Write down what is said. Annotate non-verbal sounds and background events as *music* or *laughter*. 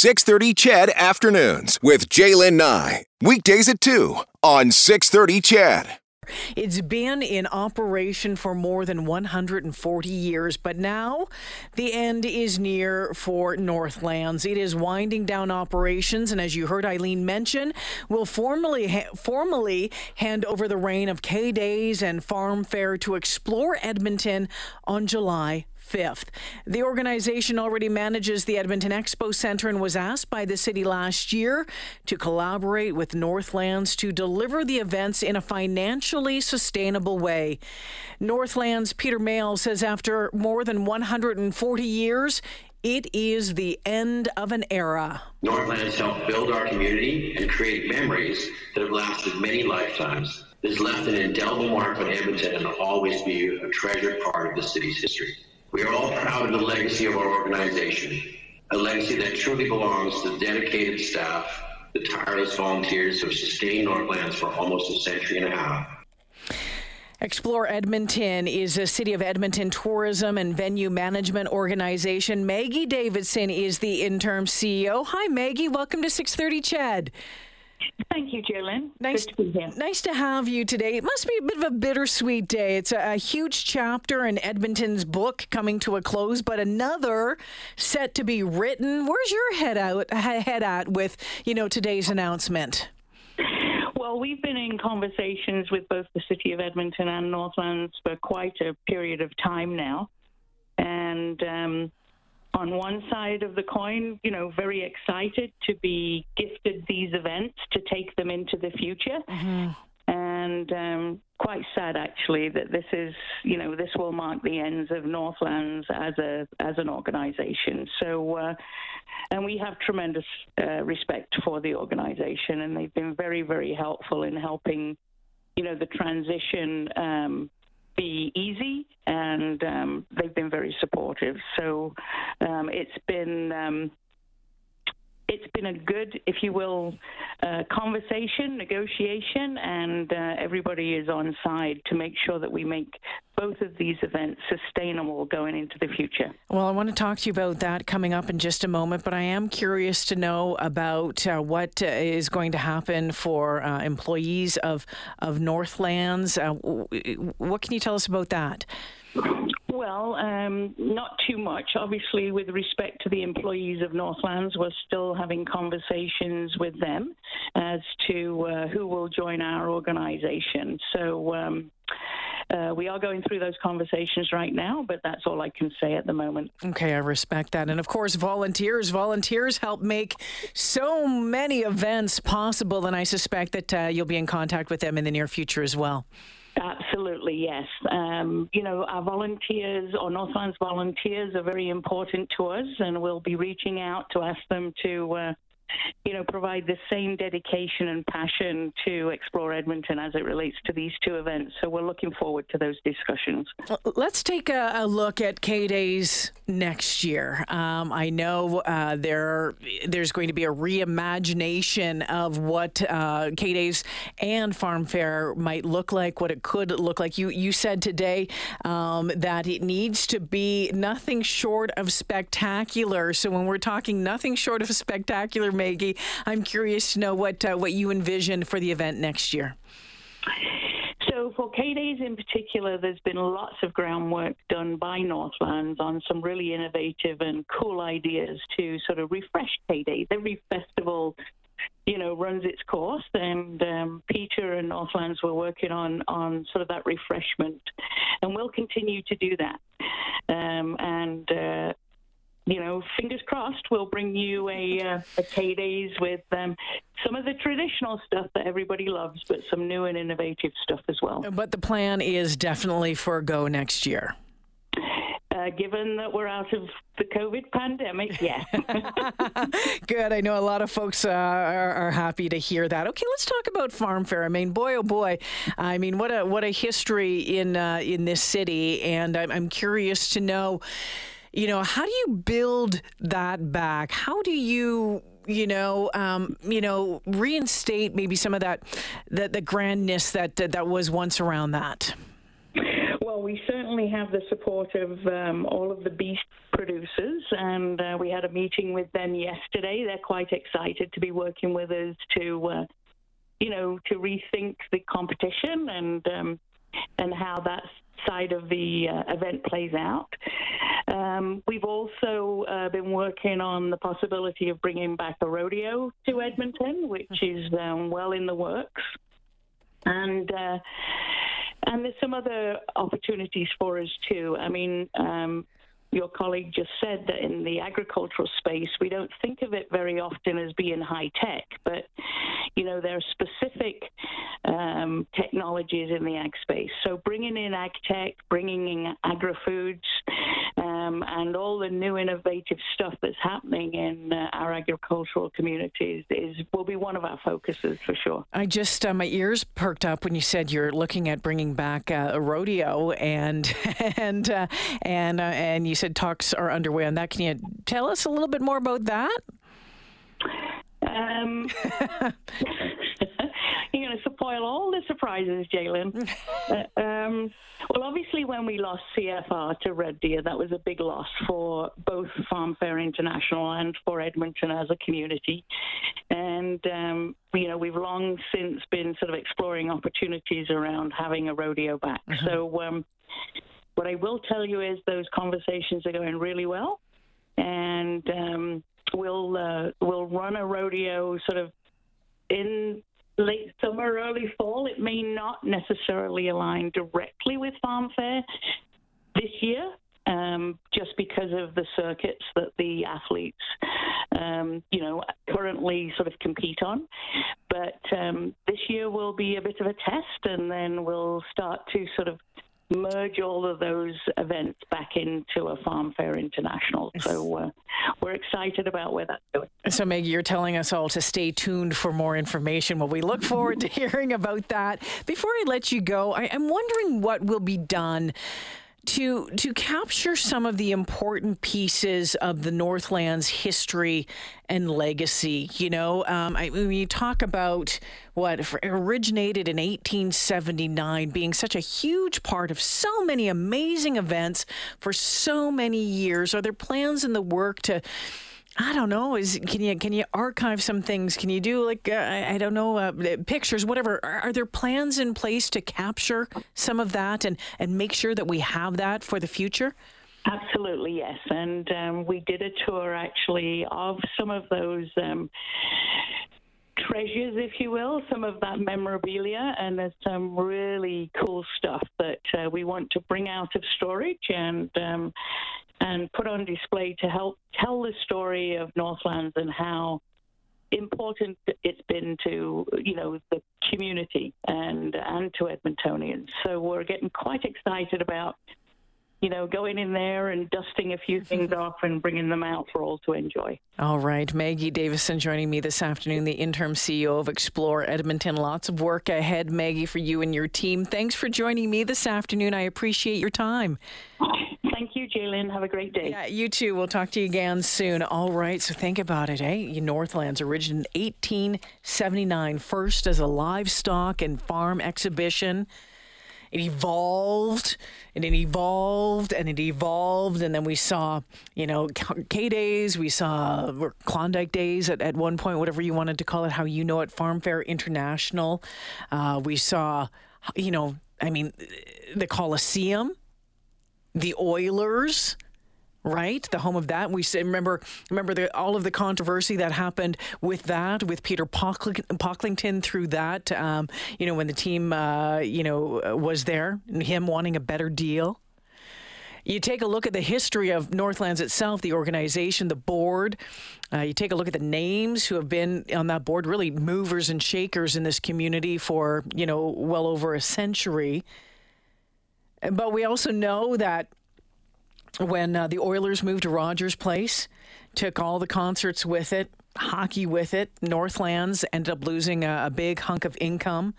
630 CHED Afternoons with Jaylen Nye. Weekdays at 2 on 630 CHED. It's been in operation for more than 140 years, but now the end is near for Northlands. It is winding down operations, and as you heard Eileen mention, will formally ha- formally hand over the reign of K Days and Farm Fair to Explore Edmonton on July 5th. The organization already manages the Edmonton Expo Center and was asked by the city last year to collaborate with Northlands to deliver the events in a financially sustainable way. Northlands Peter Mayle says after more than 140 years, it is the end of an era. Northlands helped build our community and create memories that have lasted many lifetimes. This left an indelible mark on Edmonton and will always be a treasured part of the city's history. We are all proud of the legacy of our organization, a legacy that truly belongs to the dedicated staff, the tireless volunteers who have sustained Northlands for almost a century and a half. Explore Edmonton is a City of Edmonton tourism and venue management organization. Maggie Davison is the interim CEO. Hi, Maggie. Welcome to 630 CHED. Thank you, Jillian. Nice to be here. Nice to have you today. It must be a bit of a bittersweet day. It's a, a, huge chapter in Edmonton's book coming to a close, but another set to be written. Where's your head out head at with you know today's announcement? Well, we've been in conversations with both the City of Edmonton and Northlands for quite a period of time now, and. Um, on one side of the coin, you know, very excited to be gifted these events to take them into the future. Mm-hmm. And um, quite sad, actually, that this is, you know, this will mark the ends of Northlands as a as an organisation. So, uh, and we have tremendous uh, respect for the organisation, and they've been very, very helpful in helping, you know, the transition. Um, be easy, and um, they've been very supportive. So um, it's been um, it's been a good, if you will, uh, conversation, negotiation, and uh, everybody is on side to make sure that we make both of these events sustainable going into the future. Well, I want to talk to you about that coming up in just a moment, but I am curious to know about uh, what uh, is going to happen for uh, employees of of Northlands. Uh, what can you tell us about that? Well, um, not too much. Obviously, with respect to the employees of Northlands, we're still having conversations with them as to uh, who will join our organisation. So. Um, uh, we are going through those conversations right now, but that's all I can say at the moment. Okay, I respect that. And of course, volunteers. Volunteers help make so many events possible, and I suspect that uh, you'll be in contact with them in the near future as well. Absolutely, yes. Um, you know, our volunteers or Northlands volunteers are very important to us, and we'll be reaching out to ask them to uh, you know, provide the same dedication and passion to explore Edmonton as it relates to these two events. So we're looking forward to those discussions. Let's take a, a look at K Days next year. Um, I know uh, there there's going to be a reimagination of what uh, K Days and Farm Fair might look like, what it could look like. You you said today um, that it needs to be nothing short of spectacular. So when we're talking nothing short of spectacular Maggie. I'm curious to know what uh, what you envision for the event next year. So for K Days in particular, there's been lots of groundwork done by Northlands on some really innovative and cool ideas to sort of refresh K Days. Every festival you know, runs its course. And um, Peter and Northlands were working on on sort of that refreshment, and we'll continue to do that. Um, and uh, you know, fingers crossed, we'll bring you a, uh, a K Days with um, some of the traditional stuff that everybody loves, but some new and innovative stuff as well. But the plan is definitely for go next year. Uh, given that we're out of the COVID pandemic, yeah. *laughs* Good. I know a lot of folks uh, are, are, happy to hear that. Okay, let's talk about Farm Fair. I mean, boy, oh boy, I mean, what a what a history in uh, in this city, and I'm, I'm curious to know you know, how do you build that back? How do you you know, um, you know, reinstate maybe some of that, the, the grandness that that was once around that. Well, we certainly have the support of um, all of the beef producers, and uh, we had a meeting with them yesterday. They're quite excited to be working with us to, uh, you know, to rethink the competition and um, and how that side of the uh, event plays out. Um, we've also uh, been working on the possibility of bringing back a rodeo to Edmonton, which is um, well in the works. And uh, and there's some other opportunities for us too. I mean, um, your colleague just said that in the agricultural space, we don't think of it very often as being high tech, but you know there are specific um, technologies in the ag space. So bringing in ag tech, bringing in agri foods, um, and all the new innovative stuff that's happening in uh, our agricultural communities is will be one of our focuses for sure. I just uh, my ears perked up when you said you're looking at bringing back uh, a rodeo and *laughs* and uh, and uh, and you said talks are underway on that. Can you tell us a little bit more about that? Um, *laughs* *laughs* you're going to spoil all the surprises, Jalen. *laughs* uh, um, well, obviously, when we lost CFR to Red Deer, that was a big loss for both Farm Fair International and for Edmonton as a community. And, um, you know, we've long since been sort of exploring opportunities around having a rodeo back. Mm-hmm. So, um, what I will tell you is those conversations are going really well. And um, we'll uh, we'll run a rodeo sort of in late summer, early fall. It may not necessarily align directly with Farm Fair this year, um, just because of the circuits that the athletes, um, you know, currently sort of compete on. But um, this year will be a bit of a test, and then we'll start to sort of merge all of those events back into a Farm Fair International. So uh, we're excited about where that's going. So, Maggie, you're telling us all to stay tuned for more information. Well, we look forward to *laughs* hearing about that. Before I let you go, I, I'm wondering what will be done to to capture some of the important pieces of the Northlands history and legacy. You know, um, I, when you talk about what originated in 1879, being such a huge part of so many amazing events for so many years, are there plans in the work to I don't know. Is can you can you archive some things? Can you do like uh, I, don't know uh, pictures, whatever? Are, are, there plans in place to capture some of that and and make sure that we have that for the future? Absolutely, yes. And um, we did a tour actually of some of those. Um, treasures, if you will, some of that memorabilia, and there's some really cool stuff that uh, we want to bring out of storage and um, and put on display to help tell the story of Northlands and how important it's been to you know the community and and to Edmontonians. So we're getting quite excited about you know, going in there and dusting a few things *laughs* off and bringing them out for all to enjoy. All right. Maggie Davison joining me this afternoon, the interim CEO of Explore Edmonton. Lots of work ahead, Maggie, for you and your team. Thanks for joining me this afternoon. I appreciate your time. *laughs* Have a great day. Yeah, you too. We'll talk to you again soon. All right. So think about it, eh? Northlands originated in 1879, first as a livestock and farm exhibition it evolved and it evolved and it evolved and then we saw you know k days we saw klondike days at, at one point whatever you wanted to call it how you know it farm fair international uh, we saw you know i mean the coliseum the oilers right? The home of that. We remember remember the, all of the controversy that happened with that, with Peter Pocklington through that. Um, you know, when the team, uh, you know, was there, him wanting a better deal. You take a look at the history of Northlands itself, the organization, the board. Uh, you take a look at the names who have been on that board, really movers and shakers in this community for you know well over a century. But we also know that when uh, the Oilers moved to Rogers Place, took all the concerts with it, hockey with it. Northlands ended up losing a, a big hunk of income